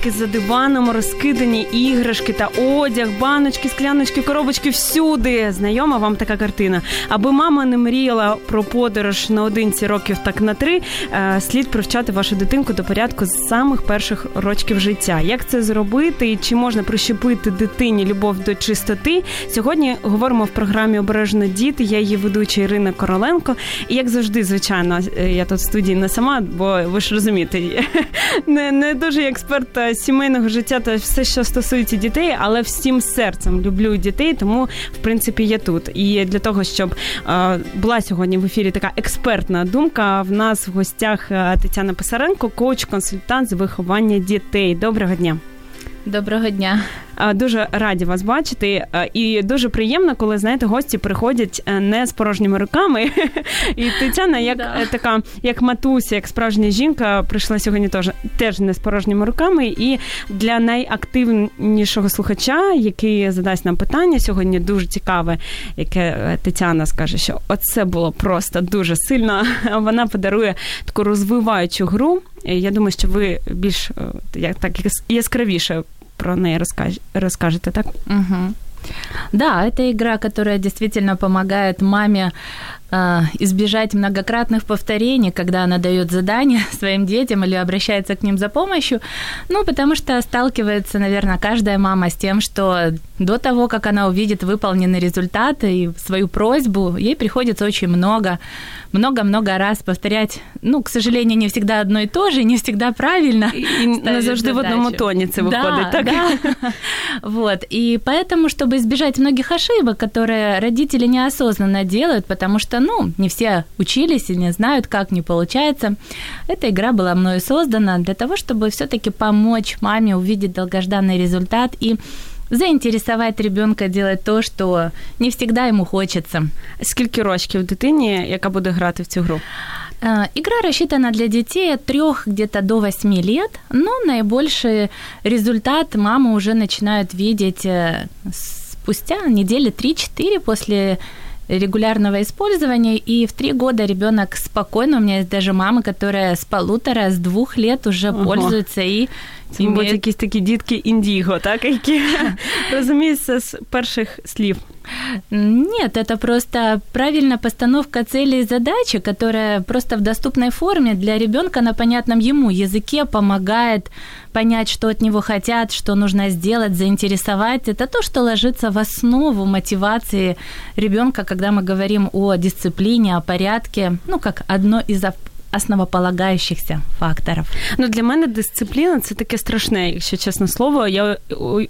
Фантики за диваном, розкидані іграшки та одяг, баночки, скляночки, коробочки всюди. Знайома вам така картина. Аби мама не мріяла про подорож наодинці років так на три, е, слід привчати вашу дитинку до порядку з самих перших рочків життя. Як це зробити і чи можна прищепити дитині любов до чистоти? Сьогодні говоримо в програмі Обережно діти. Я її ведуча Ірина Короленко. І як завжди, звичайно, е, я тут в студії не сама, бо ви ж розумієте, не не дуже експерт е, сімейного життя та все, що стосується дітей, але всім серцем люблю дітей, тому в принципі я тут. І для того, щоб е, була сьогодні в ефірі така експертна думка, в нас в гостях е, Тетяна Писаренко, коуч-консультант з виховання дітей. Доброго дня. Доброго дня. Дуже раді вас бачити, і дуже приємно, коли знаєте, гості приходять е, не з порожніми руками. І Тетяна, як да. Е, така, як матуся, як справжня жінка, прийшла сьогодні теж теж не з порожніми руками. І для найактивнішого слухача, який задасть нам питання сьогодні, дуже цікаве, яке е, Тетяна скаже, що оце було просто дуже сильно. Вона подарує таку розвиваючу гру. Я думаю, що ви більш як так яскравіше про неї розкаж... расскажете, так? Угу. Да, это игра, которая действительно помогает маме э, избежать многократных повторений, когда она дает задания своим детям или обращается к ним за помощью. Ну, потому что сталкивается, наверное, каждая мама с тем, что до того, как она увидит выполненный результат и свою просьбу, ей приходится очень много много-много раз повторять, ну, к сожалению, не всегда одно и то же, не всегда правильно. И не завжди в одном тоні це виходить, да, так? Да. Вот, и поэтому, чтобы избежать многих ошибок, которые родители неосознанно делают, потому что, ну, не все учились и не знают, как не получается, эта игра была мною создана для того, чтобы все таки помочь маме увидеть долгожданный результат и заинтересовать ребенка делать то, что не всегда ему хочется. Скільки років дитині, яка буде грати в цю гру? Игра рассчитана для детей от 3 где-то до 8 лет, но наибольший результат мамы уже начинают видеть спустя недели 3-4 после регулярного использования, и в три года ребенок спокойно, у меня есть даже мамы, которая с полутора, с двух лет уже Ого. пользуется и Це, мабуть, якісь такі дітки індіго, так, які розуміються з перших слів. Нет, это просто правильная постановка целей и задачи, которая просто в доступной форме для ребенка на понятном ему языке помогает понять, что от него хотят, что нужно сделать, заинтересовать. Это то, что ложится в основу мотивации ребенка, когда мы говорим о дисциплине, о порядке, ну, как одно из основополагающихся факторів. Ну для мене дисципліна це таке страшне, якщо чесне слово. Я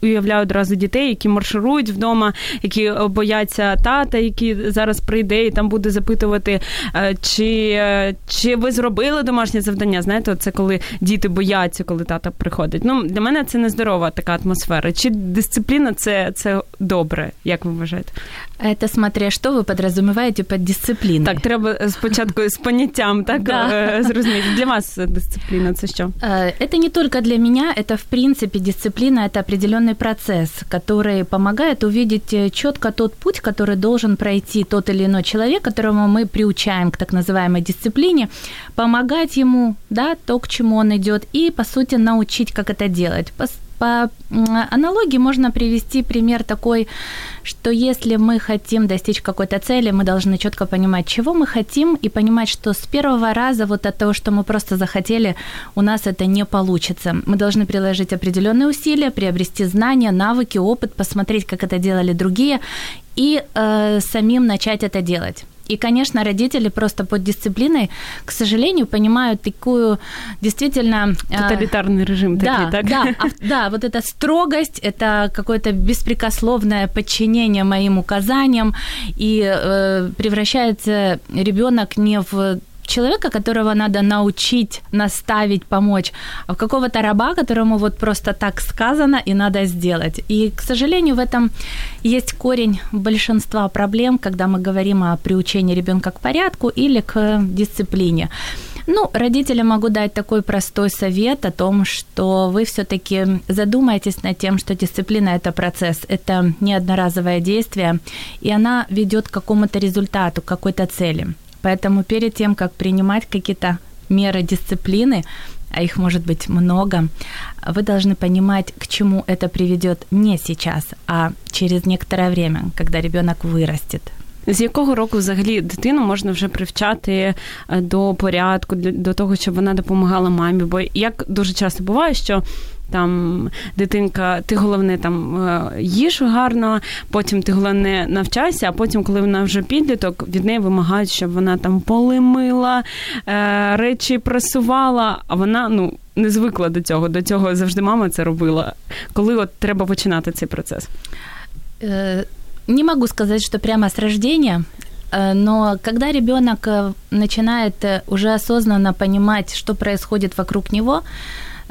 уявляю одразу дітей, які марширують вдома, які бояться тата, який зараз прийде і там буде запитувати, е, чи е, чи ви зробили домашнє завдання. Знаєте, це коли діти бояться, коли тата приходить. Ну для мене це нездорова така атмосфера. Чи дисципліна це, це добре, як ви вважаєте? Это смотря, що ви подразумеваете під дисципліною. Так, треба спочатку з поняттям, так? Да. е, зрозуміти. Для вас дисципліна це що? Это не только для меня, это в принципе дисциплина, это определенный процесс, который помогает увидеть четко тот путь, который должен пройти тот или иной человек, которому мы приучаем к так называемой дисциплине, помогать ему, да, то, к чему он идет, и, по сути, научить, как это делать. По аналогии можно привести пример такой, что если мы хотим достичь какой-то цели, мы должны четко понимать, чего мы хотим, и понимать, что с первого раза вот от того, что мы просто захотели, у нас это не получится. Мы должны приложить определенные усилия, приобрести знания, навыки, опыт, посмотреть, как это делали другие, и э, самим начать это делать. И, конечно, родители просто под дисциплиной, к сожалению, понимают такую действительно... А, Тоталитарный режим да, такие, так? Да, да, вот эта строгость, это какое-то беспрекословное подчинение моим указаниям, и э, превращается ребенок не в человека, которого надо научить, наставить, помочь, а в какого-то раба, которому вот просто так сказано и надо сделать. И, к сожалению, в этом есть корень большинства проблем, когда мы говорим о приучении ребенка к порядку или к дисциплине. Ну, родителям могу дать такой простой совет о том, что вы все-таки задумаетесь над тем, что дисциплина это процесс, это не одноразовое действие, и она ведет к какому-то результату, к какой-то цели. Поэтому перед тем, как принимать какие-то меры дисциплины, а их может быть много, вы должны понимать, к чему это приведет не сейчас, а через некоторое время, когда ребенок вырастет. З якого року взагалі дитину можна вже привчати до порядку, до того, щоб вона допомагала мамі? Бо як дуже часто буває, що там дитинка, ти головне там е, їж гарно, потім ти головне навчайся, а потім, коли вона вже підліток, від неї вимагають, щоб вона там полимила, е, речі прасувала, а вона ну. Не звикла до цього, до цього завжди мама це робила. Коли от треба починати цей процес? Е, не могу сказать, что прямо с рождения, но когда ребенок начинает уже осознанно понимать, что происходит вокруг него,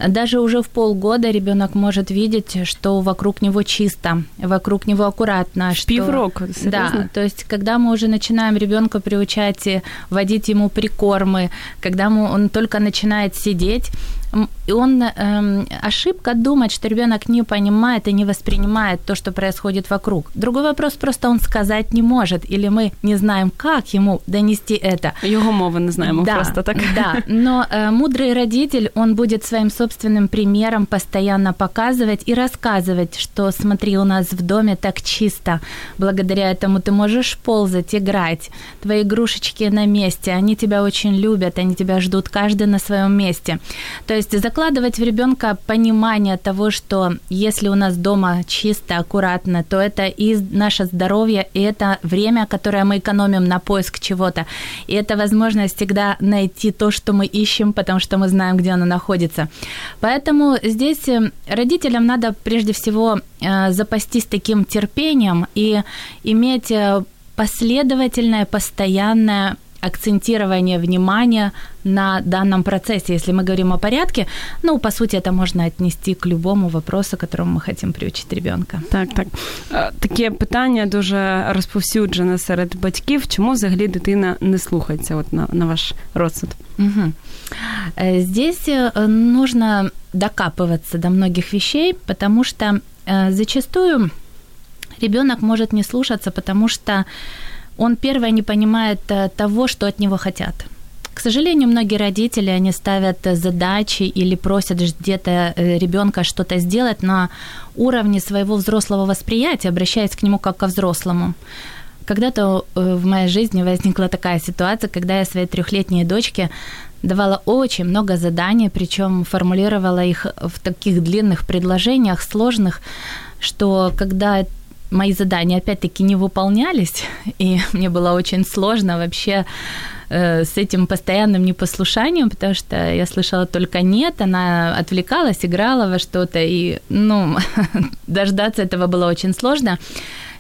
даже уже в полгода ребенок может видеть, что вокруг него чисто, вокруг него аккуратно. Что... Пиврок, серьезно? Да, то есть когда мы уже начинаем ребенка приучать и вводить ему прикормы, когда мы, он только начинает сидеть, он эм, ошибка думать, что ребенок не понимает и не воспринимает то, что происходит вокруг. Другой вопрос просто он сказать не может, или мы не знаем, как ему донести это. Его мовы не знаем, да, просто так. Да, но э, мудрый родитель, он будет своим собственным примером постоянно показывать и рассказывать, что смотри, у нас в доме так чисто, благодаря этому ты можешь ползать, играть, твои игрушечки на месте, они тебя очень любят, они тебя ждут каждый на своем месте. То есть закладывать в ребенка понимание того, что если у нас дома чисто, аккуратно, то это и наше здоровье, и это время, которое мы экономим на поиск чего-то. И это возможность всегда найти то, что мы ищем, потому что мы знаем, где оно находится. Поэтому здесь э, родителям надо прежде всего э, запастись таким терпением и иметь э, последовательное, постоянное акцентирование внимания на данном процессе. Если мы говорим о порядке, ну, по сути, это можно отнести к любому вопросу, которому мы хотим приучить ребенка. Так, так. Таке питання дуже розповсюджене серед батьків. Чому взагалі дитина не слухається от на, на ваш розсуд? Угу. Здесь нужно докапываться до многих вещей, потому что зачастую ребенок может не слушаться, потому что он первое не понимает э, того, что от него хотят. К сожалению, многие родители, они ставят э, задачи или просят где-то э, ребенка что-то сделать на уровне своего взрослого восприятия, обращаясь к нему как ко взрослому. Когда-то в моей жизни возникла такая ситуация, когда я своей трехлетней дочке давала очень много заданий, причем формулировала их в таких длинных предложениях, сложных, что когда мои задания опять-таки не выполнялись, и мне было очень сложно вообще э, с этим постоянным непослушанием, потому что я слышала только нет, она отвлекалась, играла во что-то, и, ну, дождаться этого было очень сложно.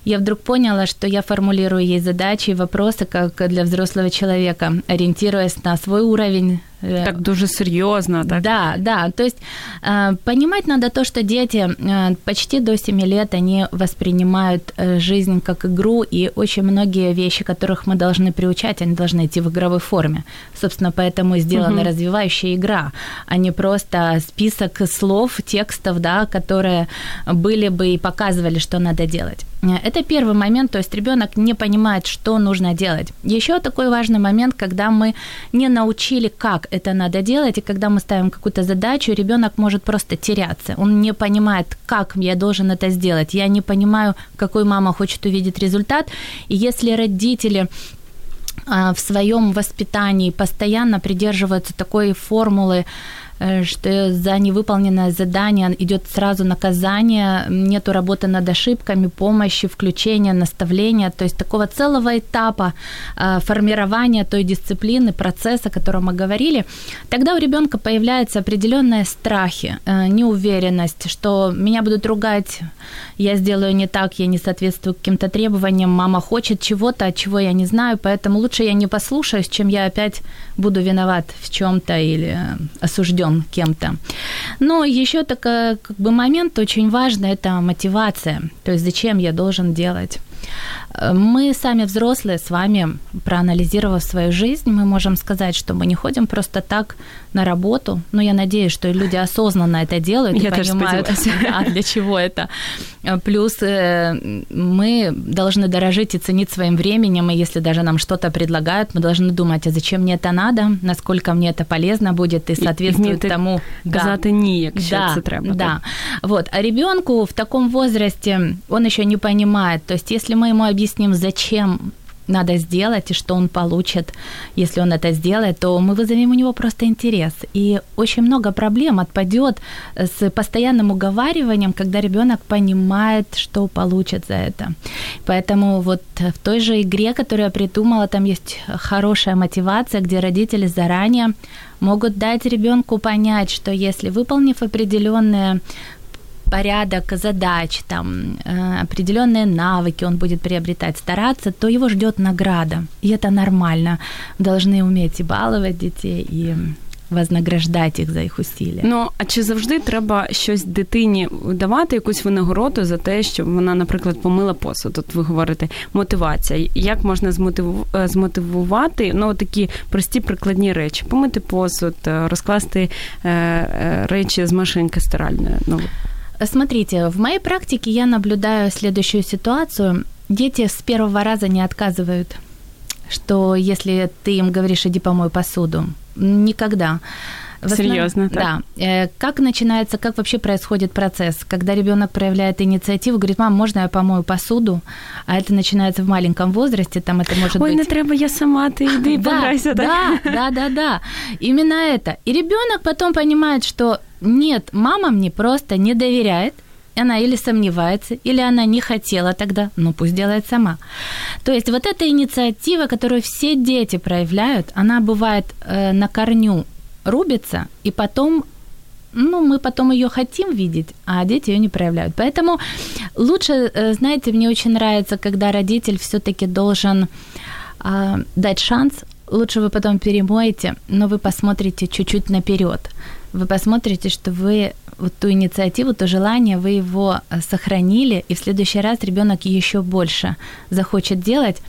Я вдруг поняла, что я формулирую ей задачи и вопросы как для взрослого человека, ориентируясь на свой уровень, так дуже серьезно, так? Да, да. То есть э, понимать надо то, что дети э, почти до 7 лет, они воспринимают жизнь как игру, и очень многие вещи, которых мы должны приучать, они должны идти в игровой форме. Собственно, поэтому сделана угу. развивающая игра, а не просто список слов, текстов, да, которые были бы и показывали, что надо делать. Это первый момент, то есть ребенок не понимает, что нужно делать. Еще такой важный момент, когда мы не научили, как это надо делать, и когда мы ставим какую-то задачу, ребенок может просто теряться. Он не понимает, как я должен это сделать. Я не понимаю, какой мама хочет увидеть результат. И если родители а, в своем воспитании постоянно придерживаются такой формулы что за невыполненное задание идет сразу наказание, нету работы над ошибками, помощи, включения, наставления, то есть такого целого этапа э, формирования той дисциплины, процесса, о котором мы говорили, тогда у ребенка появляются определенные страхи, э, неуверенность, что меня будут ругать, я сделаю не так, я не соответствую каким-то требованиям, мама хочет чего-то, от чего я не знаю, поэтому лучше я не послушаюсь, чем я опять буду виноват в чем-то или осужден осужден кем-то. Но еще такой как бы момент очень важный – это мотивация. То есть зачем я должен делать? Мы сами взрослые с вами, проанализировав свою жизнь, мы можем сказать, что мы не ходим просто так на работу. Но я надеюсь, что люди осознанно это делают я и понимают, да, для чего это. Плюс э, мы должны дорожить и ценить своим временем, и если даже нам что-то предлагают, мы должны думать, а зачем мне это надо, насколько мне это полезно будет и соответствует и тому. Казати ні, якщо да, це треба. Да. Вот. А ребенку в таком возрасте он еще не понимает. То есть, если мы ему объясним, зачем надо сделать и что он получит, если он это сделает, то мы вызовем у него просто интерес. И очень много проблем отпадет с постоянным уговариванием, когда ребенок понимает, что получит за это. Поэтому вот в той же игре, которую я придумала, там есть хорошая мотивация, где родители заранее могут дать ребенку понять, что если выполнив определенные порядок задач, там, э, определенные навыки он будет приобретать, стараться, то его ждет награда. И это нормально. Должны уметь и баловать детей, и вознаграждати їх за їх усилля. Ну а чи завжди треба щось дитині давати, якусь винагороду за те, що вона, наприклад, помила посуд? Тут ви говорите мотивація. Як можна е, змотивувати ну такі прості прикладні речі? Помити посуд, е, розкласти е, речі з машинки стиральної. Ну Смотрите, в моей практике я наблюдаю следующую ситуацию. Дети с первого раза не отказывают, что если ты им говоришь, иди помой посуду, никогда. Серьезно, так? Да. Э, как начинается, как вообще происходит процесс? Когда ребенок проявляет инициативу, говорит, мам, можно я помою посуду? А это начинается в маленьком возрасте, там это может Ой, быть... Ой, не треба, я сама, ты иди да, пограйся. Да, да, да, да. Именно это. И ребенок потом понимает, что нет, мама мне просто не доверяет, она или сомневается, или она не хотела тогда, ну пусть делает сама. То есть вот эта инициатива, которую все дети проявляют, она бывает э, на корню рубится, и потом ну, мы потом ее хотим видеть, а дети ее не проявляют. Поэтому лучше, э, знаете, мне очень нравится, когда родитель все-таки должен э, дать шанс. Лучше вы потом перемоете, но вы посмотрите чуть-чуть наперед. Вы посмотрите, что вы вот ту инициативу, то желание, вы его э, сохранили, и в следующий раз ребенок еще больше захочет делать.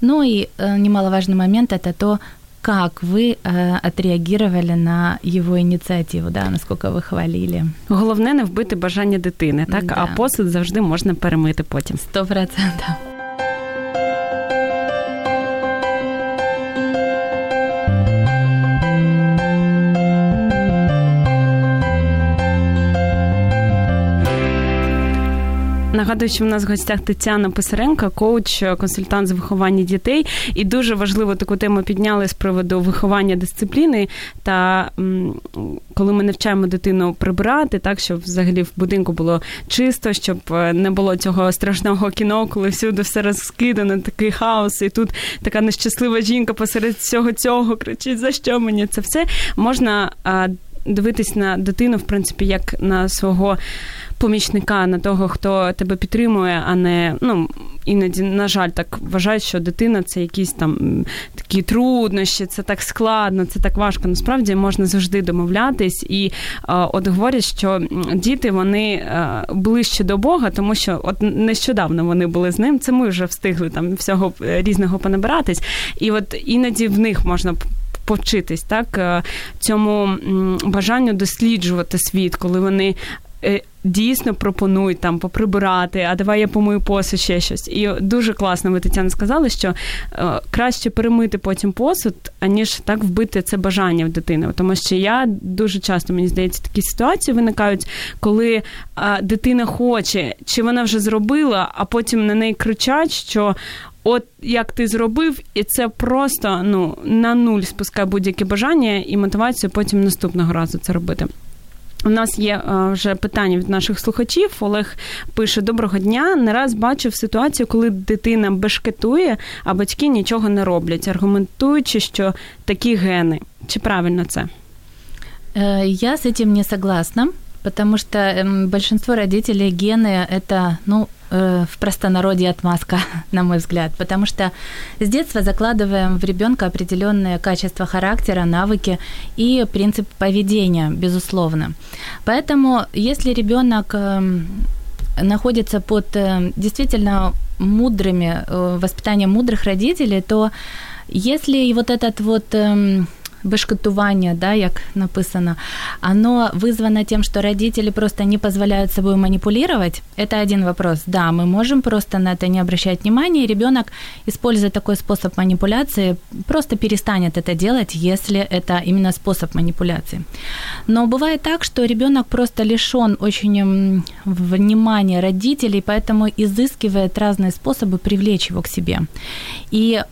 Ну и э, немаловажный момент это то, как вы э, отреагировали на его ініціативу, да, наскільки ви хвалили. Головне не вбити бажання дитини, так? Да. А посуд завжди можна перемити потім. Сто процентів. Нагадую, що в нас в гостях Тетяна Писаренка, коуч, консультант з виховання дітей. І дуже важливо таку тему підняли з приводу виховання дисципліни. Та коли ми навчаємо дитину прибирати, так щоб взагалі в будинку було чисто, щоб е, не було цього страшного кіно, коли всюди все розкидано, такий хаос, і тут така нещаслива жінка посеред всього цього кричить: за що мені це все можна дивитись на дитину, в принципі, як на свого помічника, на того, хто тебе підтримує, а не ну іноді, на жаль, так вважають, що дитина це якісь там такі труднощі, це так складно, це так важко. Насправді можна завжди домовлятись. І от говорять, що діти вони ближче до Бога, тому що от нещодавно вони були з ним. Це ми вже встигли там всього е, різного понабиратись. І от іноді в них можна повчитись, так е, цьому бажанню досліджувати світ, коли вони. Е, дійсно пропонують там поприбирати, а давай я помию посуд, ще щось. І дуже класно ви Тетяна сказали, що е, краще перемити потім посуд, аніж так вбити це бажання в дитини. Тому що я дуже часто, мені здається, такі ситуації виникають, коли е, дитина хоче, чи вона вже зробила, а потім на неї кричать, що от як ти зробив, і це просто ну на нуль спускає будь-яке бажання і мотивацію потім наступного разу це робити. У нас є е, вже питання від наших слухачів. Олег пише: Доброго дня. Не раз бачив ситуацію, коли дитина бешкетує, а батьки нічого не роблять, аргументуючи, що такі гени. Чи правильно це? Е, я з цим не согласна. потому что эм, большинство родителей гены это, ну, э, в простонародье отмазка, на мой взгляд, потому что с детства закладываем в ребенка определенные качества характера, навыки и принцип поведения, безусловно. Поэтому, если ребенок эм, находится под э, действительно мудрыми, э, воспитанием мудрых родителей, то если вот этот вот эм, бешкетування, да, як написано, оно вызвано тем, что родители просто не позволяют собой манипулировать. Это один вопрос. Да, мы можем просто на это не обращать внимания, и ребенок, используя такой способ манипуляции, просто перестанет это делать, если это именно способ манипуляции. Но бывает так, что ребенок просто лишен очень внимания родителей, поэтому изыскивает разные способы привлечь его к себе. И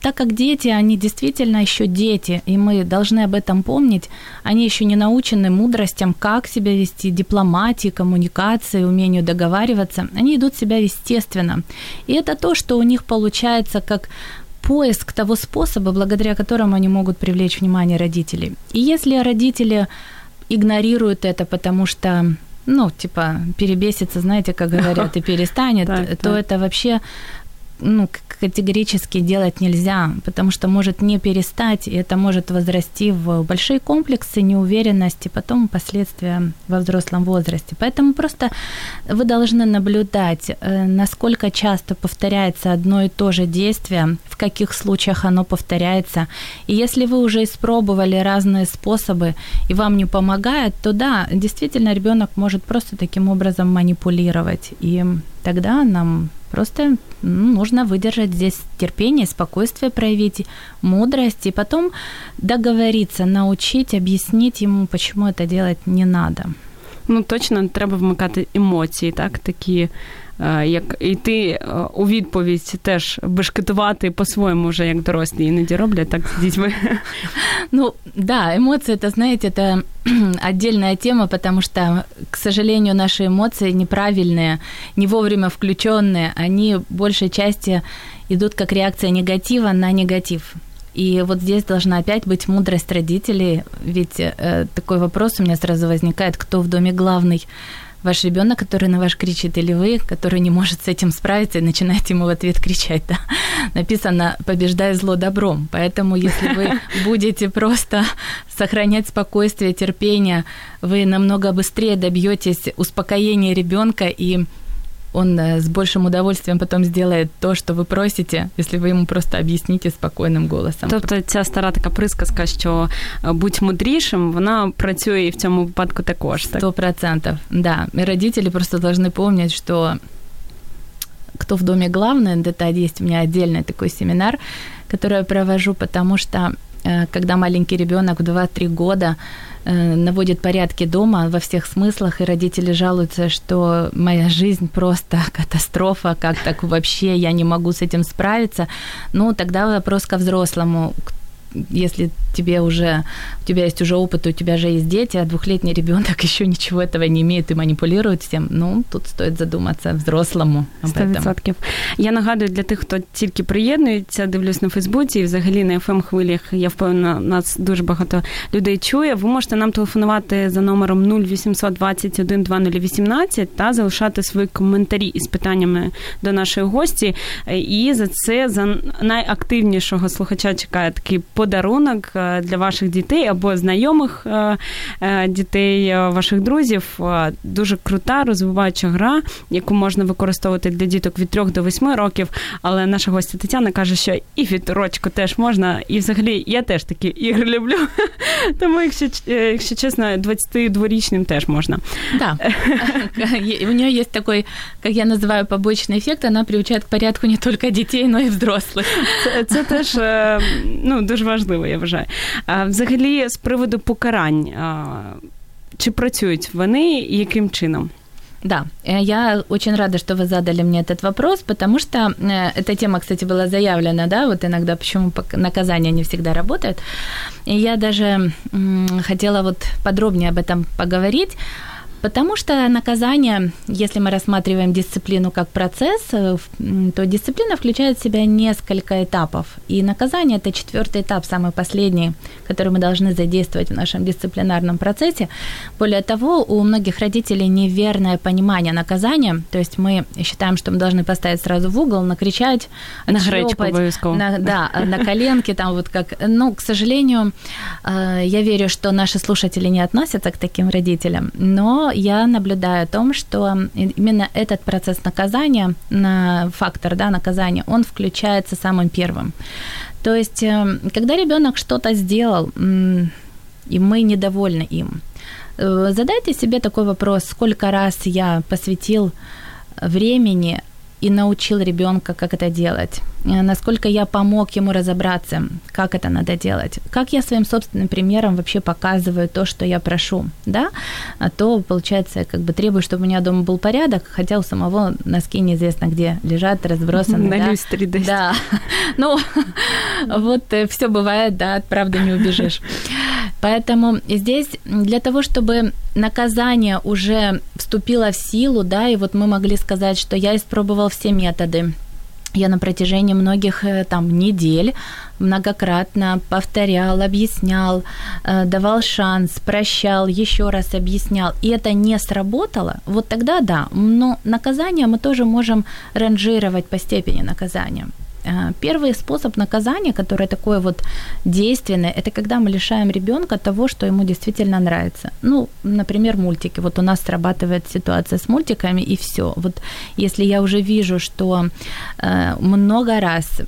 так как дети, они действительно еще дети, и мы должны об этом помнить, они еще не научены мудростям, как себя вести, дипломатии, коммуникации, умению договариваться, они идут себя естественно. И это то, что у них получается как поиск того способа, благодаря которому они могут привлечь внимание родителей. И если родители игнорируют это, потому что ну, типа, перебесится, знаете, как говорят, и перестанет, то это вообще ну, категорически делать нельзя, потому что может не перестать, и это может возрасти в большие комплексы неуверенности, потом последствия во взрослом возрасте. Поэтому просто вы должны наблюдать, э, насколько часто повторяется одно и то же действие, в каких случаях оно повторяется. И если вы уже испробовали разные способы, и вам не помогает, то да, действительно ребенок может просто таким образом манипулировать. И тогда нам Просто ну, нужно выдержать здесь терпение, спокойствие проявить, мудрость, и потом договориться, научить, объяснить ему, почему это делать не надо. Ну, точно треба вмикати емоції, так, такі Е, як йти е, у відповідь теж бешкетувати по-своєму вже як дорослі іноді роблять так з дітьми. Ну да, эмоции, это, знаете, это отдельная тема, потому что, к сожалению, наши эмоции неправильные, не вовремя включенные, они большей части идут как реакция негатива на негатив. И вот здесь должна опять быть мудрость родителей, ведь э, такой вопрос у меня сразу возникает, кто в доме главный ваш ребенок, который на вас кричит, или вы, который не может с этим справиться и начинаете ему в ответ кричать. Да? Написано «побеждай зло добром». Поэтому если вы будете просто сохранять спокойствие, терпение, вы намного быстрее добьетесь успокоения ребенка и он э, с большим удовольствием потом сделает то, что ви просите, если ви йому просто об'ясните спокійним голосом. Тобто ця стара така присказка, що э, будь мудрішим, вона працює і в цьому випадку також. Сто процентов, да. И родители просто должны помнить, что кто в доме главный, это есть у меня отдельный такой семинар, который я провожу, потому что э, когда маленький ребенок в 2-3 года Э, наводит порядки дома во всех смыслах, и родители жалуются, что моя жизнь просто катастрофа, как так вообще, я не могу с этим справиться. Ну, тогда вопрос ко взрослому, если тебе уже, у тебя есть уже опыт, у тебя же есть дети, а двухлетний ребенок еще ничего этого не имеет и манипулирует всем, ну, тут стоит задуматься взрослому об этом. 100%. Я нагадую для тих, хто тільки приєднується, дивлюсь на Фейсбуці і взагалі на fm хвилях. Я впевнена, нас дуже багато людей чує. Ви можете нам телефонувати за номером 0800 21 2018 та залишати свої коментарі із питаннями до нашої гості. І за це за найактивнішого слухача чекає такий подарунок для ваших дітей або знайомих дітей, ваших друзів. Дуже крута розвиваюча гра, яку можна використовувати для діток від 3 до 8 років. Але наша гостя Тетяна каже, що і від рочку теж можна. І взагалі я теж такі ігри люблю. Тому, якщо якщо чесно, 22-річним теж можна. Да. У нее есть такой, как я называю, побочный эффект. Она приучает к порядку не только детей, но и взрослых. Це, це теж ну, дуже важливо, я вважаю. А, взагалі, з приводу покарань, чи працюють вони і яким чином? Да, э, я очень рада, что вы задали мне этот вопрос, потому что э, эта тема, кстати, была заявлена, да, вот иногда почему наказания не всегда работают. И я даже хотела вот подробнее об этом поговорить. Потому что наказание, если мы рассматриваем дисциплину как процесс, э, то дисциплина включает в себя несколько этапов. И наказание – это четвертый этап, самый последний, который мы должны задействовать в нашем дисциплинарном процессе. Более того, у многих родителей неверное понимание наказания. То есть мы считаем, что мы должны поставить сразу в угол, накричать, на гречку на, Да, на коленки, там вот как... Ну, к сожалению, э, я верю, что наши слушатели не относятся к таким родителям, но я наблюдаю о том, что именно этот процесс наказания, фактор да, наказания, он включается самым первым. То есть, э, когда ребенок что-то сделал, и мы недовольны им, э, задайте себе такой вопрос, сколько раз я посвятил времени и научил ребенка, как это делать, э, насколько я помог ему разобраться, как это надо делать, как я своим собственным примером вообще показываю то, что я прошу, да, а то, получается, как бы требую, чтобы у меня дома был порядок, хотя у самого носки неизвестно где лежат, разбросаны. На да? люстре, да. Да, ну, вот э, все бывает, да, от правды не убежишь. Поэтому здесь для того, чтобы наказание уже вступило в силу, да, и вот мы могли сказать, что я испробовал все методы, я на протяжении многих э, там недель многократно повторял, объяснял, э, давал шанс, прощал, еще раз объяснял, и это не сработало, вот тогда да. Но наказание мы тоже можем ранжировать по степени наказания. Э, первый способ наказания, который такой вот действенный, это когда мы лишаем ребенка того, что ему действительно нравится. Ну, например, мультики. Вот у нас срабатывает ситуация с мультиками, и все. Вот если я уже вижу, что э, много раз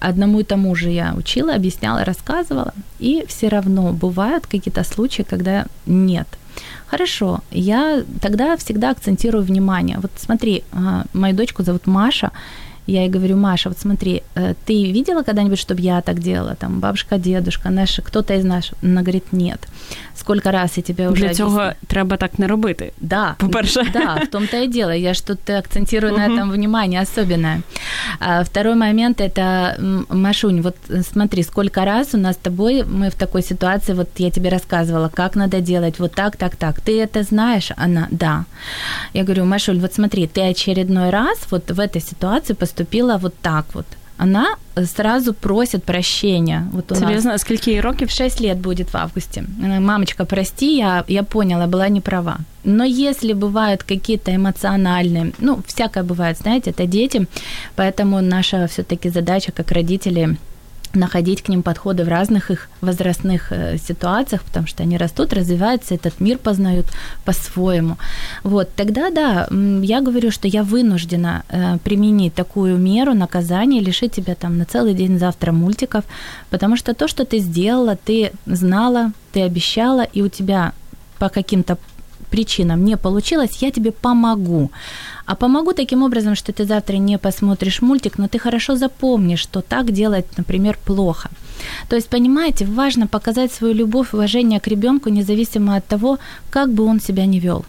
одному и тому же я учила, объясняла, рассказывала, и все равно бывают какие-то случаи, когда нет. Хорошо, я тогда всегда акцентирую внимание. Вот смотри, э, мою дочку зовут Маша, я ей говорю, Маша, вот смотри, э, ты видела когда-нибудь, чтобы я так делала? Там бабушка, дедушка, наши, кто-то из наших? Она говорит, нет. Сколько раз я тебе уже Для цього треба так не робити. Да. По-перше. Да, в том-то и дело. Я что-то акцентирую на этом внимание особенное. А второй момент – это, Машунь, вот смотри, сколько раз у нас с тобой, мы в такой ситуации, вот я тебе рассказывала, как надо делать, вот так, так, так. Ты это знаешь? Она, да. Я говорю, Машуль, вот смотри, ты очередной раз вот в этой ситуации поступила вот так вот она сразу просит прощения. Вот у Серьезно? Нас... Скольки ей років? Шесть лет будет в августе. Мамочка, прости, я, я поняла, была не права. Но если бывают какие-то эмоциональные, ну, всякое бывает, знаете, это дети, поэтому наша все таки задача как родители находить к ним подходы в разных их возрастных э, ситуациях, потому что они растут, развиваются, этот мир познают по-своему. Вот, тогда да, я говорю, что я вынуждена э, применить такую меру наказания, лишить тебя там на целый день завтра мультиков, потому что то, что ты сделала, ты знала, ты обещала, и у тебя по каким-то причинам не получилось, я тебе помогу. А помогу таким образом, что ты завтра не посмотришь мультик, но ты хорошо запомнишь, что так делать, например, плохо. То есть, понимаете, важно показать свою любовь, уважение к ребенку, независимо от того, как бы он себя не вел.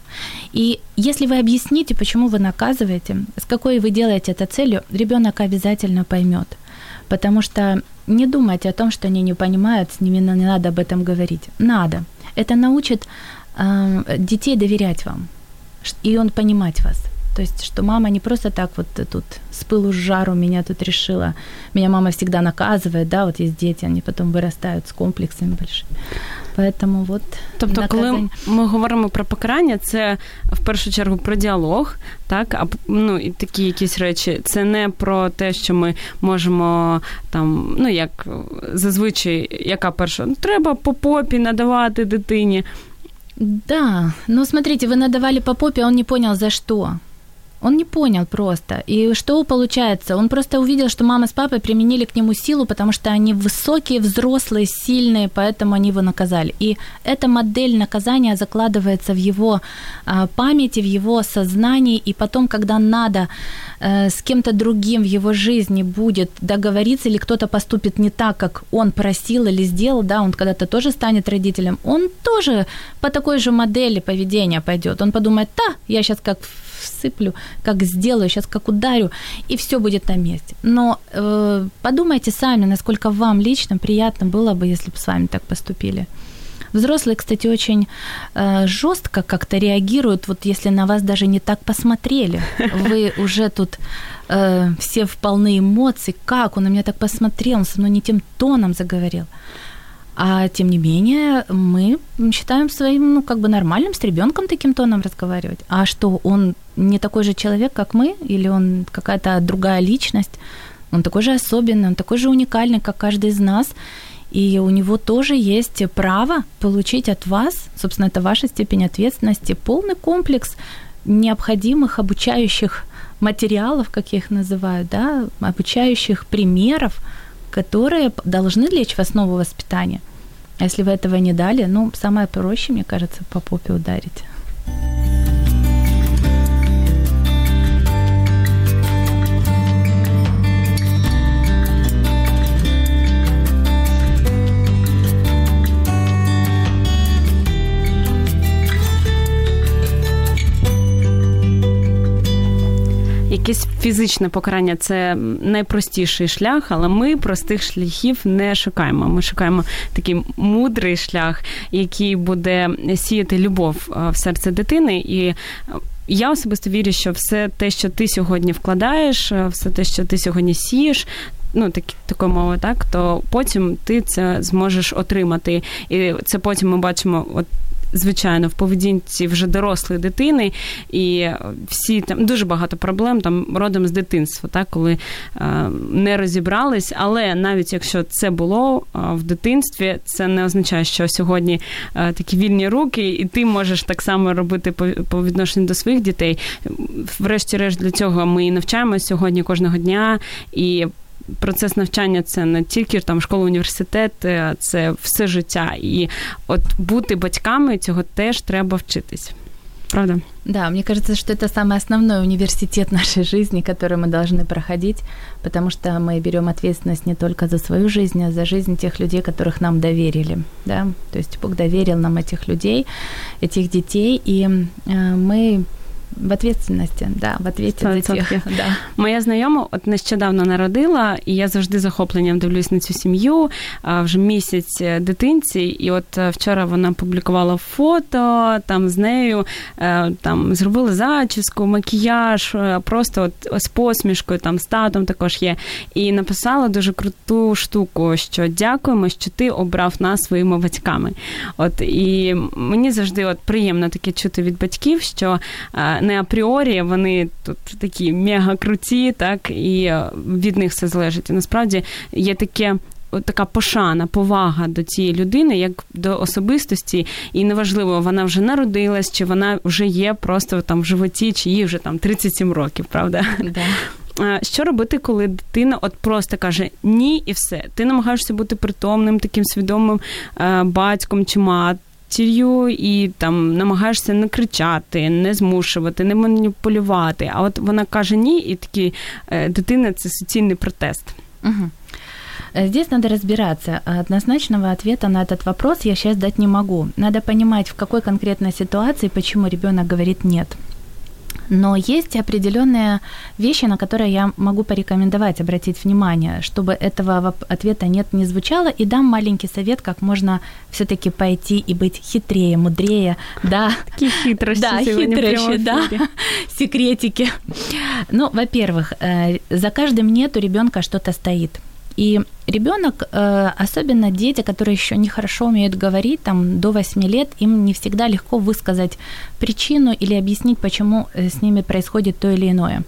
И если вы объясните, почему вы наказываете, с какой вы делаете это целью, ребенок обязательно поймет. Потому что не думайте о том, что они не понимают, с ними не надо об этом говорить. Надо. Это научит детей доверять вам и он понимать вас. То есть, что мама не просто так вот тут с пылу с жару меня тут решила. Меня мама всегда наказывает, да, вот есть дети, они потом виростають з комплексами большими. Поэтому вот Тобто, наказання. коли ми говоримо про покарання, це в першу чергу про діалог, так, а ну і такі якісь речі. Це не про те, що ми можемо там, ну як зазвичай, яка перша, ну треба по попі надавати дитині. Да, ну смотрите, вы надавали по попе, он не понял за что. Он не понял просто. И что получается? Он просто увидел, что мама с папой применили к нему силу, потому что они высокие, взрослые, сильные, поэтому они его наказали. И эта модель наказания закладывается в его а, памяти, в его сознании, и потом, когда надо с кем-то другим в его жизни будет договориться, или кто-то поступит не так, как он просил или сделал, да, он когда-то тоже станет родителем, он тоже по такой же модели поведения пойдет. Он подумает, да, я сейчас как всыплю, как сделаю, сейчас как ударю, и все будет на месте. Но э, подумайте сами, насколько вам лично приятно было бы, если бы с вами так поступили. Взрослые, кстати, очень э, жестко как-то реагируют, вот если на вас даже не так посмотрели. Вы уже тут э, все в полны эмоций. Как он на меня так посмотрел, он со мной не тем тоном заговорил. А тем не менее, мы считаем своим, ну, как бы нормальным с ребенком таким тоном разговаривать. А что, он не такой же человек, как мы, или он какая-то другая личность? Он такой же особенный, он такой же уникальный, как каждый из нас. И у него тоже есть право получить от вас, собственно, это ваша степень ответственности, полный комплекс необходимых обучающих материалов, как я их называю, да, обучающих примеров, которые должны лечь в основу воспитания. А если вы этого не дали, ну, самое проще, мне кажется, по попе ударить. Якесь фізичне покарання це найпростіший шлях, але ми простих шляхів не шукаємо. Ми шукаємо такий мудрий шлях, який буде сіяти любов в серце дитини. І я особисто вірю, що все те, що ти сьогодні вкладаєш, все те, що ти сьогодні сієш. Ну, так, такою мовою, так, то потім ти це зможеш отримати. І це потім ми бачимо, от звичайно, в поведінці вже дорослої дитини, і всі там дуже багато проблем там родом з дитинства, так, коли е, не розібрались. Але навіть якщо це було е, в дитинстві, це не означає, що сьогодні е, такі вільні руки, і ти можеш так само робити по, по відношенню до своїх дітей. Врешті-решт для цього ми і навчаємося сьогодні кожного дня і процес навчання це не тільки там школа, університет, це все життя. І от бути батьками цього теж треба вчитись. Правда? Да, мне кажется, что это самый основной университет нашей жизни, который мы должны проходить, потому что мы берем ответственность не только за свою жизнь, а за жизнь тех людей, которых нам доверили. Да? То есть Бог доверил нам этих людей, этих детей, и э, мы в ответственності, да, в ответі за тих. Да. Моя знайома от нещодавно народила, і я завжди захопленням дивлюсь на цю сім'ю. Вже місяць е, дитинці, і от е, вчора вона публікувала фото там з нею, е, там зробили зачіску, макіяж, просто от з посмішкою, там з татом також є. І написала дуже круту штуку, що дякуємо, що ти обрав нас своїми батьками. От і мені завжди от приємно таке чути від батьків, що не апріорі вони тут такі мега круті, так і від них все залежить. І насправді є таке. Така пошана, повага до цієї людини, як до особистості, і неважливо, вона вже народилась, чи вона вже є просто там в животі, чи їй вже там 37 років, правда? Да. Що робити, коли дитина от просто каже ні, і все? Ти намагаєшся бути притомним, таким свідомим батьком чи мат, матір'ю і там намагаєшся не кричати, не змушувати, не маніпулювати. А от вона каже ні, і такі дитина це суцільний протест. Угу. Здесь надо разбираться. Однозначного ответа на этот вопрос я сейчас дать не могу. Надо понимать, в какой конкретной ситуации, почему ребенок говорит нет. Но есть определенные вещи, на которые я могу порекомендовать, обратить внимание, чтобы этого ответа нет не звучало, и дам маленький совет, как можно все-таки пойти и быть хитрее, мудрее, да. Такие хитрости да, хитрости, да, секретики. Ну, во-первых, э, за каждым нет у ребенка что-то стоит. И ребенок, э, особенно дети, которые еще не хорошо умеют говорить, там до 8 лет, им не всегда легко высказать причину или объяснить, почему э, с ними происходит то или иное.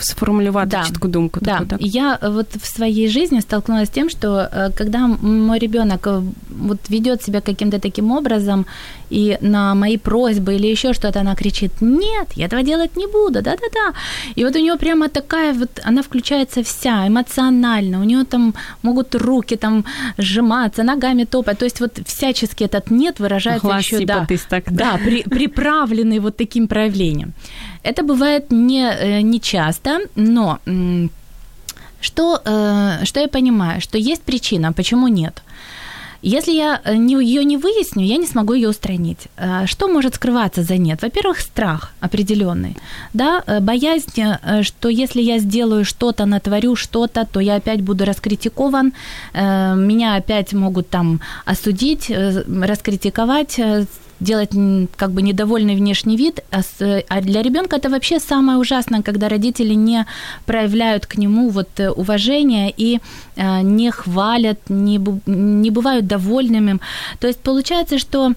Сформулировать да. чітку думку. Да. Таку, так? Я вот в своей жизни столкнулась с тем, что э, когда мой ребенок вот ведет себя каким-то таким образом, и на мои просьбы или еще что-то она кричит, нет, я этого делать не буду, да-да-да. И вот у нее прямо такая вот, она включается вся эмоционально, у нее там могут руки там сжиматься, ногами топать. То есть вот всячески этот нет выражается Глаз еще, да, так, да, да при, приправленный вот таким проявлением. Это бывает не, э, не часто, но что, э, что я понимаю, что есть причина, почему нет. Если я э, ее не выясню, я не смогу ее устранить. Э, что может скрываться за нет? Во-первых, страх определенный, да, э, боязнь, что если я сделаю что-то, натворю что-то, то я опять буду раскритикован, меня опять могут там осудить, раскритиковать, делать как бы недовольный внешний вид, а, а для ребенка это вообще самое ужасное, когда родители не проявляют к нему вот э, уважение и э, не хвалят, не, не бывают довольными. То есть получается, что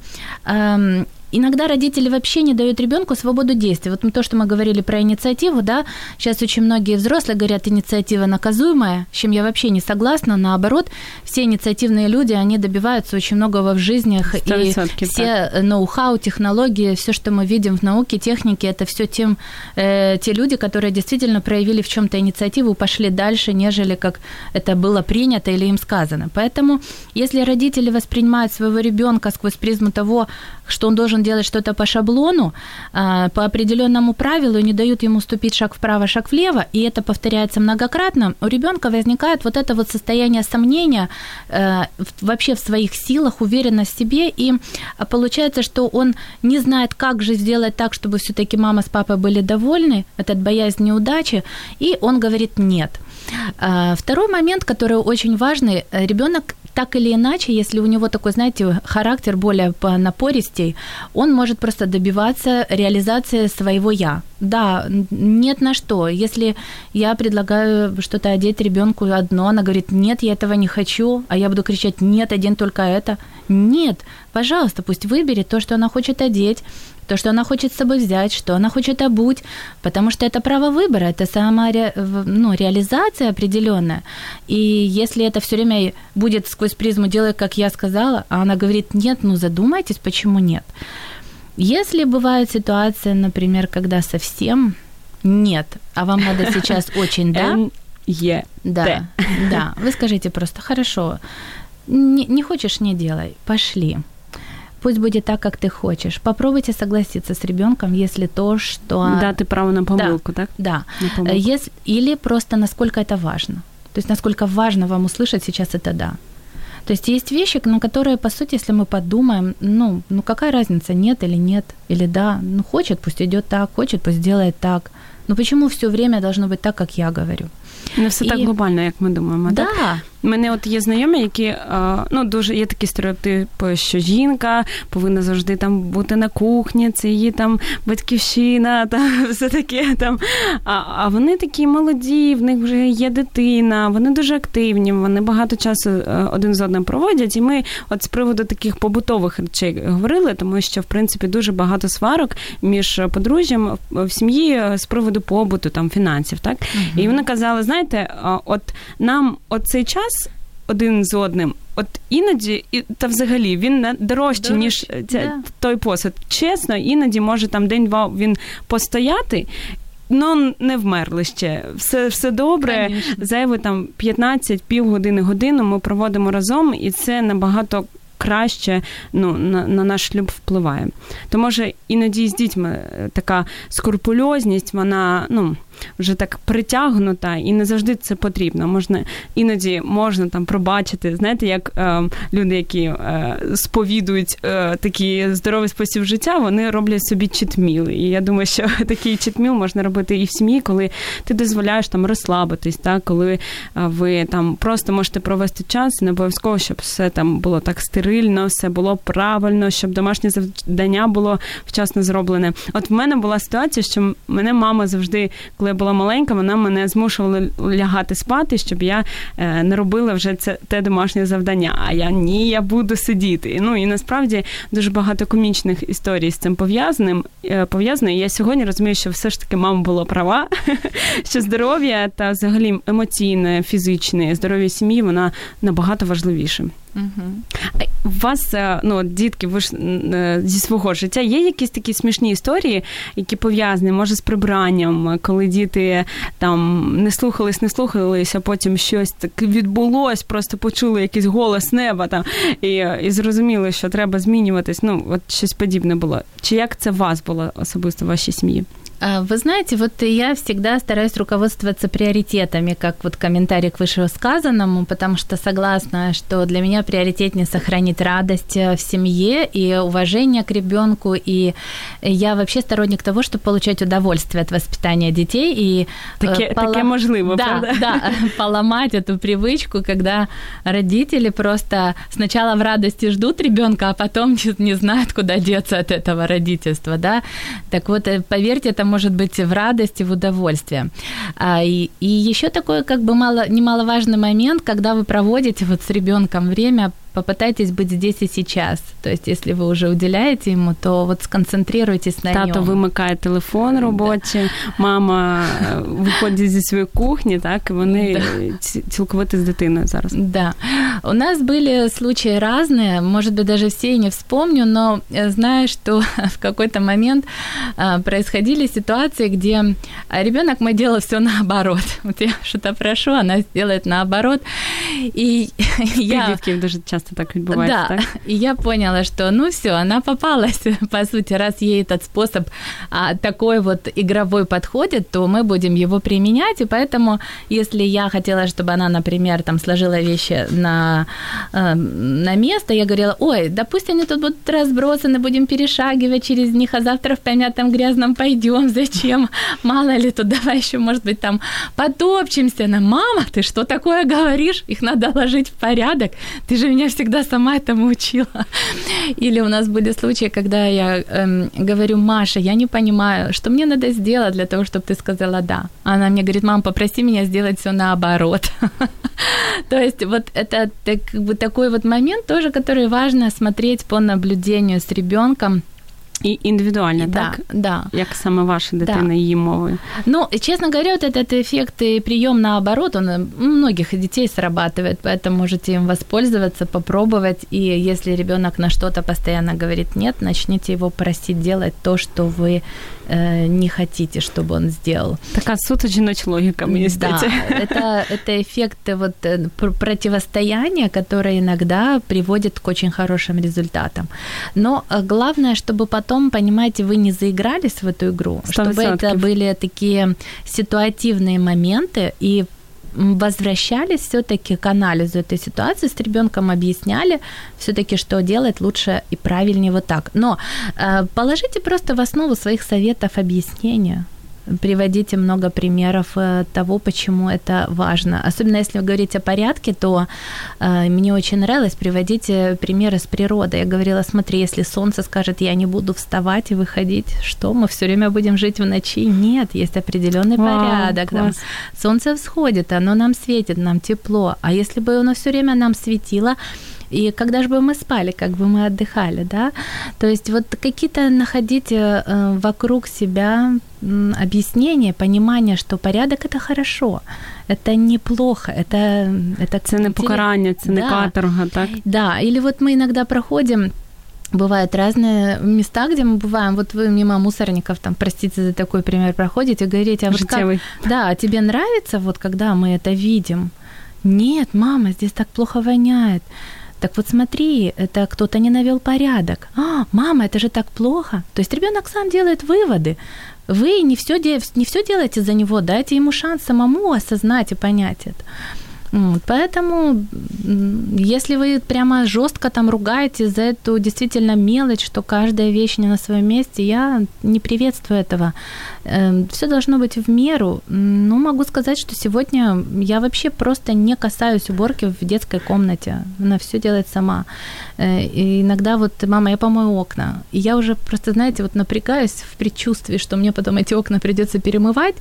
эм, Иногда родители вообще не дают ребенку свободу действия. Вот то, что мы говорили про инициативу, да, сейчас очень многие взрослые говорят, инициатива наказуемая, с чем я вообще не согласна. Наоборот, все инициативные люди, они добиваются очень многого в жизнях. И все так. ноу-хау, технологии, все, что мы видим в науке, технике, это все тем, э, те люди, которые действительно проявили в чем-то инициативу, пошли дальше, нежели как это было принято или им сказано. Поэтому, если родители воспринимают своего ребенка сквозь призму того, что он должен делать что-то по шаблону, а, по определенному правилу, не дают ему ступить шаг вправо, шаг влево, и это повторяется многократно, у ребенка возникает вот это вот состояние сомнения э, вообще в своих силах, уверенность в себе, и получается, что он не знает, как же сделать так, чтобы все-таки мама с папой были довольны, этот боязнь неудачи, и он говорит нет. А, второй момент, который очень важный, ребенок так или иначе, если у него такой, знаете, характер более напористей, он может просто добиваться реализации своего я. Да, нет на что. Если я предлагаю что-то одеть ребенку одно, она говорит, нет, я этого не хочу, а я буду кричать, нет, один только это. Нет, пожалуйста, пусть выберет то, что она хочет одеть, то, что она хочет с собой взять, что она хочет обуть, потому что это право выбора, это сама ну, реализация определенная. И если это все время будет сквозь призму делай, как я сказала, а она говорит нет, ну задумайтесь, почему нет. Если бывает ситуация, например, когда совсем нет, а вам надо сейчас очень да, Е. Да, да. Вы скажите просто, хорошо, не, не хочешь, не делай, пошли пусть будет так, как ты хочешь. Попробуйте согласиться с ребенком, если то, что... Да, ты право на помылку, да, так? Да. Если... Или просто насколько это важно. То есть насколько важно вам услышать сейчас это «да». То есть есть вещи, на которые, по сути, если мы подумаем, ну, ну какая разница, нет или нет, или да, ну хочет, пусть идет так, хочет, пусть делает так. Но почему все время должно быть так, как я говорю? Не все І... так глобально, як ми думаємо. Да. Так? У мене от є знайомі, які ну дуже є такі стереотипи, що жінка повинна завжди там бути на кухні, це її там батьківщина, там все таке там. А а вони такі молоді, в них вже є дитина, вони дуже активні, вони багато часу е, один з одним проводять. І ми от з приводу таких побутових речей говорили, тому що в принципі дуже багато сварок між подружжям в сім'ї з приводу побуту, там фінансів, так угу. і вони казали, знаєте, от нам оцей час один з одним. От іноді, і та взагалі він дорожче, ніж ця, да. той посуд. Чесно, іноді може там день-два він постояти. Ну, не вмерли ще. Все все добре. Зайве там 15 півгодини годину ми проводимо разом, і це набагато краще ну, на, на наш шлюб впливає. То може іноді з дітьми така скрупульозність, вона ну Вже так притягнута, і не завжди це потрібно. Можна іноді можна там пробачити. Знаєте, як е, люди, які е, сповідують е, такий здоровий спосіб життя, вони роблять собі читміл. І я думаю, що такий читміл можна робити і в сім'ї, коли ти дозволяєш там розслабитись, так коли е, ви там просто можете провести час, не обов'язково, щоб все там було так стерильно, все було правильно, щоб домашнє завдання було вчасно зроблене. От в мене була ситуація, що мене мама завжди коли я була маленька, вона мене змушувала лягати спати, щоб я е, не робила вже це те домашнє завдання. А я ні, я буду сидіти. Ну і насправді дуже багато комічних історій з цим пов'язаним е, пов'язано. І я сьогодні розумію, що все ж таки мама була права, що здоров'я та взагалі емоційне, фізичне здоров'я сім'ї вона набагато важливіше. Угу. У вас, е, ну, дітки, ви ж зі свого життя є якісь такі смішні історії, які пов'язані, може, з прибранням, коли діти там не слухались, не слухались, а потім щось так відбулось, просто почули якийсь голос неба там і і зрозуміли, що треба змінюватись. Ну, от щось подібне було. Чи як це у вас було особисто в вашій сім'ї? Вы знаете, вот я всегда стараюсь руководствоваться приоритетами, как вот комментарий к вышесказанному, потому что согласна, что для меня приоритетнее сохранить радость э, в семье и уважение к ребенку. И я вообще сторонник того, чтобы получать удовольствие от воспитания детей. И таке, поло... таке можливо, да, правда? Да, поломать эту привычку, когда родители просто сначала в радости ждут ребенка, а потом не знают, куда деться от этого родительства, да. Так вот, э, поверьте, это может быть в радости, в удовольствие. А, и, и еще такой как бы мало, немаловажный момент, когда вы проводите вот с ребенком время попытайтесь быть здесь и сейчас. То есть, если вы уже уделяете ему, то вот сконцентрируйтесь на Тато ньому. вимикає телефон робочий, да. мама виходить зі своєї кухні, так, і вони да. цілковито з дитиною зараз. Да. У нас были случаи разные, может быть, даже все и не вспомню, но знаю, что в какой-то момент происходили ситуации, где ребенок мой делал все наоборот. Вот я что-то прошу, она сделает наоборот. И я... Детки даже часто часто так відбувається. Да. Так? И я поняла, что ну все, она попалась, по сути, раз ей этот способ а, такой вот игровой подходит, то мы будем его применять, и поэтому, если я хотела, чтобы она, например, там сложила вещи на, э, на место, я говорила, ой, да пусть они тут будут разбросаны, будем перешагивать через них, а завтра в помятом грязном пойдем, зачем? Мало ли тут, давай еще, может быть, там потопчемся. Она, мама, ты что такое говоришь? Их надо ложить в порядок. Ты же меня всегда сама этому учила. Или у нас были случаи, когда я эм, говорю, Маша, я не понимаю, что мне надо сделать для того, чтобы ты сказала «да». Она мне говорит, мам, попроси меня сделать все наоборот. То есть вот это так, как бы такой вот момент тоже, который важно смотреть по наблюдению с ребенком, І індивідуально, да, так? Да. Як саме ваша дитина да. її мовою? Ну, честно говоря, вот этот эффект и прием наоборот, он у многих детей срабатывает, поэтому можете им воспользоваться, попробовать. И если ребенок на что-то постоянно говорит нет, начните его просить делать то, что вы э, не хотите, чтобы он сделал. Такая суто жіноча логика, мне Да, это, это эффект вот, э, противостояния, который иногда приводит к очень хорошим результатам. Но э, главное, чтобы потом понимаете, вы не заигрались в эту игру, 100%. чтобы это были такие ситуативные моменты и возвращались все-таки к анализу этой ситуации с ребенком, объясняли все-таки, что делать лучше и правильнее вот так. Но э, положите просто в основу своих советов объяснения приводите много примеров э, того, почему это важно. Особенно если вы говорите о порядке, то э, мне очень нравилось приводить э, примеры с природы. Я говорила, смотри, если солнце скажет, я не буду вставать и выходить, что мы все время будем жить в ночи? Нет, есть определенный Вау, порядок. Там солнце всходит, оно нам светит, нам тепло. А если бы оно все время нам светило, и когда же бы мы спали, как бы мы отдыхали, да? То есть вот какие-то находить э, вокруг себя объяснение, понимание, что порядок это хорошо, это неплохо, это это це не покарання, це не да. каторга, так? Да, или вот мы иногда проходим Бывают разные места, где мы бываем. Вот вы мимо мусорников, там, простите за такой пример, проходите, говорите, а вот как, да, а тебе нравится, вот когда мы это видим? Нет, мама, здесь так плохо воняет так вот смотри, это кто-то не навел порядок. А, мама, это же так плохо. То есть ребенок сам делает выводы. Вы не все, не все делаете за него, дайте ему шанс самому осознать и понять это. Поэтому, если вы прямо жестко там ругаете за эту действительно мелочь, что каждая вещь не на своем месте, я не приветствую этого. Эм, Все должно быть в меру. Ну, могу сказать, что сегодня я вообще просто не касаюсь уборки в детской комнате. Она все делает сама. Э, и иногда вот, мама, я помою окна. И я уже просто, знаете, вот напрягаюсь в предчувствии, что мне потом эти окна придется перемывать.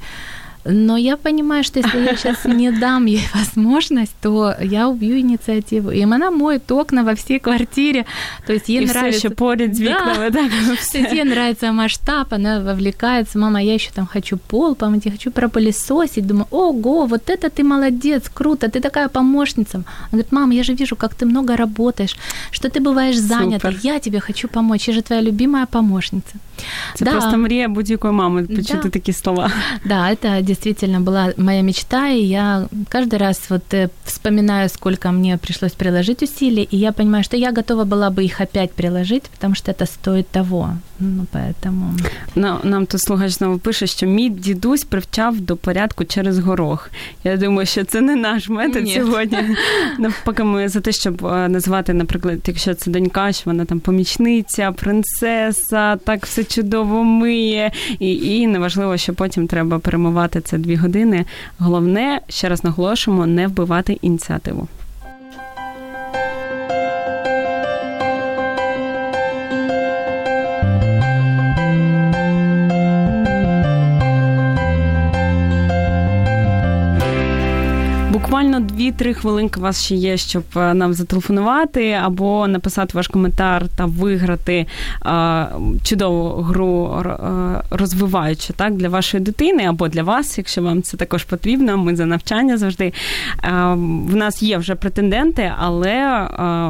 Но я понимаю, что если я сейчас не дам ей возможность, то я убью инициативу. И она моет окна во всей квартире. То есть ей и нравится... все еще поряд с вікнами, да. То есть ей нравится масштаб, она вовлекается. Мама, я еще там хочу пол помыть, я хочу пропылесосить. Думаю, ого, вот это ты молодец, круто, ты такая помощница. Она говорит, мама, я же вижу, как ты много работаешь, что ты бываешь занята. Супер. Я тебе хочу помочь, я же твоя любимая помощница. Це да. просто мрія будь-якої мами почути да. такі слова. Да, это действительно была моя мечта, и я каждый раз вот э, вспоминаю, сколько мне пришлось приложить усилий, и я понимаю, что я готова была бы их опять приложить, потому что это стоит того. Ну, поэтому... Ну, нам тут слухач знову пише, що мій дідусь привчав до порядку через горох. Я думаю, що це не наш метод Ні. сьогодні. Навпаки, ми за те, щоб е, назвати, наприклад, якщо це донька, що вона там помічниця, принцеса, так все чудово миє, і і неважливо, що потім треба перемивати це дві години. Головне, ще раз наголошуємо, не вбивати ініціативу. Буквально 2-3 хвилинки у вас ще є, щоб е, нам зателефонувати або написати ваш коментар та виграти е, чудову гру е, розвиваючи так для вашої дитини або для вас, якщо вам це також потрібно. Ми за навчання завжди. Е, в нас є вже претенденти, але е,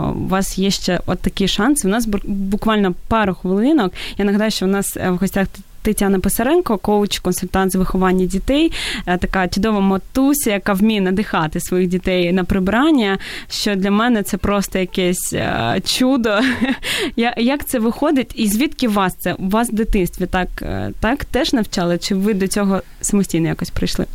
у вас є ще от такі шанси. У нас буквально пару хвилинок. Я нагадаю, що у нас в гостях Тетяна Писаренко, коуч, консультант з виховання дітей, е, така чудова матуся, яка вміє надихати своїх дітей на прибирання. Що для мене це просто якесь е, чудо. Як це виходить? І звідки вас це? У вас в дитинстві так, е, так теж навчали? Чи ви до цього самостійно якось прийшли?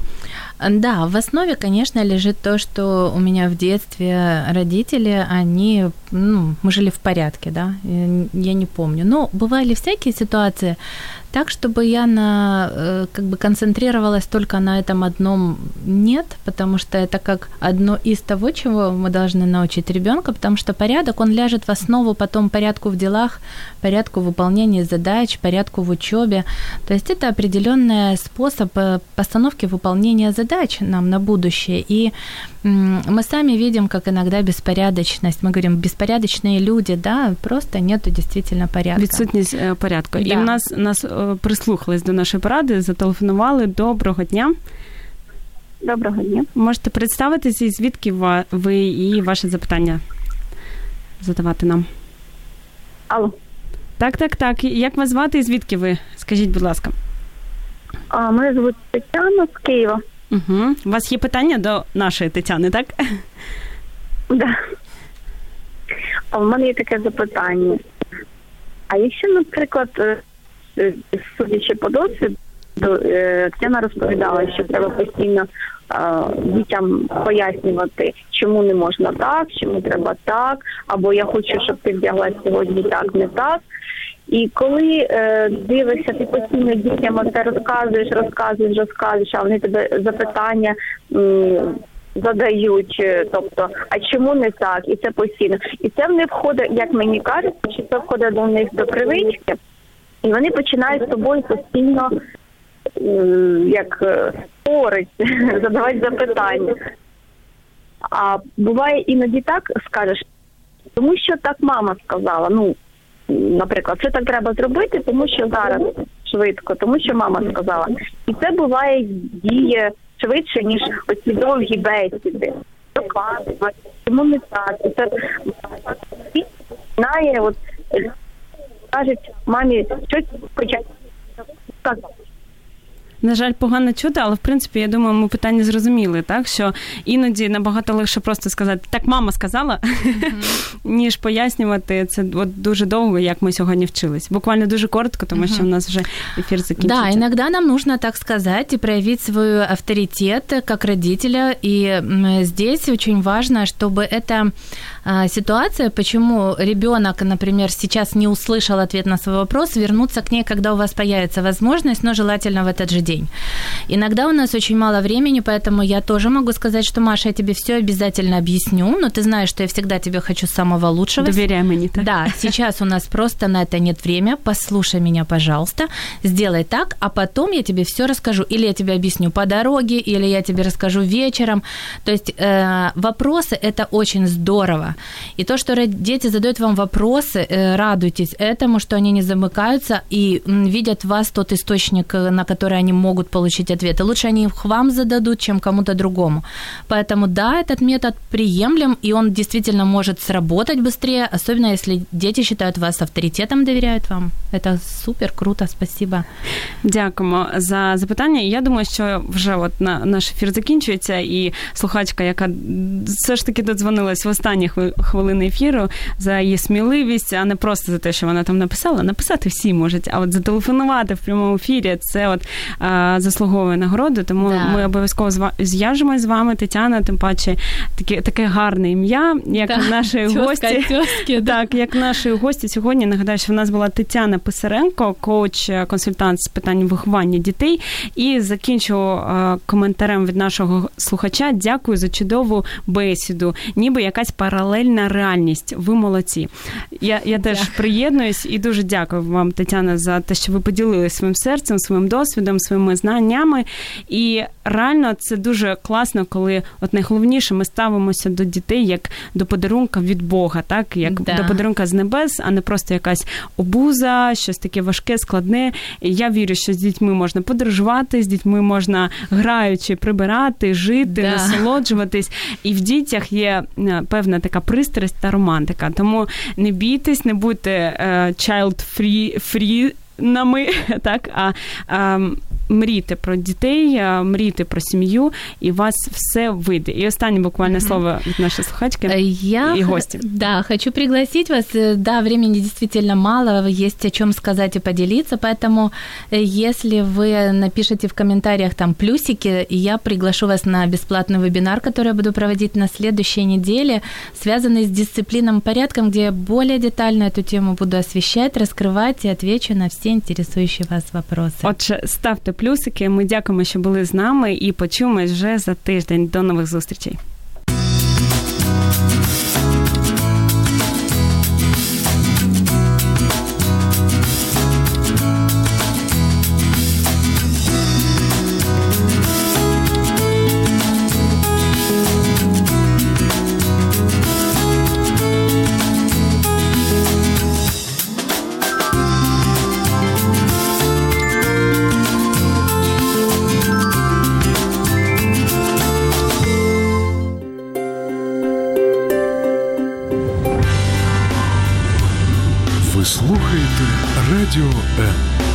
Да, в основе, конечно, лежит то, что у меня в детстве родители, они, ну, мы жили в порядке, да, я не помню. Но бывали всякие ситуации, так, чтобы я на, э, как бы концентрировалась только на этом одном нет, потому что это как одно из того, чего мы должны научить ребенка, потому что порядок, он ляжет в основу потом порядку в делах, порядку в выполнении задач, порядку в учебе. То есть это определенный способ э, постановки выполнения задач нам на будущее. И мы сами видим, как иногда беспорядочность, мы говорим, беспорядочные люди, да, просто нету действительно порядка. Відсутність порядку. Да. І в нас, нас прислухались до нашої поради, зателефонували. Доброго дня. Доброго дня. Можете представитися і звідки ви і ваше запитання задавати нам? Алло. Так, так, так. Як вас звати і звідки ви? Скажіть, будь ласка. А, Мене звуть Тетяна з Києва. Угу. У вас є питання до нашої Тетяни, так? Да. А в мене є таке запитання. А якщо, наприклад, е, е, судячи по досвіду, е, Тетяна розповідала, що треба постійно дітям пояснювати, чому не можна так, чому треба так, або я хочу, щоб ти вдяглася сьогодні так, не так. І коли е, дивишся, ти постійно дітям це розказуєш, розказуєш, розказуєш, а вони тебе запитання м, задають, е, тобто, а чому не так? І це постійно. І це в них входить, як мені кажуть, чи це входить до них до привички, і вони починають з тобою постійно як е, спорить, задавати запитання. А буває іноді так скажеш, тому що так мама сказала. Ну, наприклад, це так треба зробити, тому що зараз швидко, тому що мама сказала. І це буває діє швидше, ніж оці довгі бесіди. Чому не так? Це знає, от кажуть мамі щось хоча сказати. На жаль, погано чути, але в принципі, я думаю, ми питання зрозуміли, так що іноді набагато легше просто сказати, так мама сказала, ніж пояснювати це от дуже довго, як ми сьогодні вчились. Буквально дуже коротко, тому що у нас вже ефір закінчиться. Да, иногда нам нужно, так сказать, и проявить свой авторитет как родителя. И здесь очень важно, чтобы эта ситуация, почему ребенок, например, сейчас не услышал ответ на свой вопрос, вернуться к ней, когда у вас появится возможность, но желательно в этот же день. Иногда у нас очень мало времени, поэтому я тоже могу сказать, что, Маша, я тебе все обязательно объясню, но ты знаешь, что я всегда тебе хочу самого лучшего. Доверяй мне, так? Да, сейчас у нас просто на это нет времени, послушай меня, пожалуйста, сделай так, а потом я тебе все расскажу. Или я тебе объясню по дороге, или я тебе расскажу вечером. То есть э, вопросы – это очень здорово И то, что дети задают вам вопросы, э, радуйтесь этому, что они не замыкаются и видят вас тот источник, э, на который они могут получить ответы. Лучше они их вам зададут, чем кому-то другому. Поэтому да, этот метод приемлем, и он действительно может сработать быстрее, особенно если дети считают вас авторитетом, доверяют вам. Это супер, круто, спасибо. Дякуємо за запитання. Я думаю, що вже от на наш ефір закінчується, і слухачка, яка все ж таки додзвонилась в останні хвилини ефіру за її сміливість, а не просто за те, що вона там написала. Написати всі можуть, а от зателефонувати в прямому ефірі це от а, заслуговує нагороду. Тому да. ми обов'язково зв'яжемось з вами, Тетяна, тим паче таке таке гарне ім'я, як да. нашої Тьоска, гості. Тьоски, да. Так, як нашої гості сьогодні. Нагадаю, що в нас була Тетяна Писаренко, коуч-консультант з питань виховання дітей. І закінчу коментарем від нашого слухача. Дякую за чудову бесіду, ніби якась паралельна реальність. Ви молодці. Я я теж Дякую. приєднуюсь і дуже дякую вам, Тетяна, за те, що ви поділилися своїм серцем, своїм досвідом, своїми знаннями. І реально це дуже класно, коли от найголовніше ми ставимося до дітей як до подарунка від Бога, так як да. до подарунка з небес, а не просто якась обуза, щось таке важке, складне. Я вірю, що з дітьми можна подорожувати, з дітьми можна граючи, прибирати, жити, да. насолоджуватись. І в дітях є е, певна така пристрасть та романтика. Тому не бійтесь, не будьте е, child free, нами, так а мрійте про дітей, мрійте про сім'ю, і у вас все вийде. І останнє буквально слово від нашей слухачки Я, и гости. Да, хочу пригласить вас. Да, времени действительно мало, есть о чем сказать и поделиться, поэтому если вы напишите в комментариях там плюсики, я приглашу вас на бесплатный вебинар, который я буду проводить на следующей неделе, связанный с дисциплинным порядком, где я более детально эту тему буду освещать, раскрывать и отвечу на все интересующие вас вопросы. Отже, ставте плюсики. Ми дякуємо, що були з нами, і почуємось вже за тиждень. До нових зустрічей. Радио М.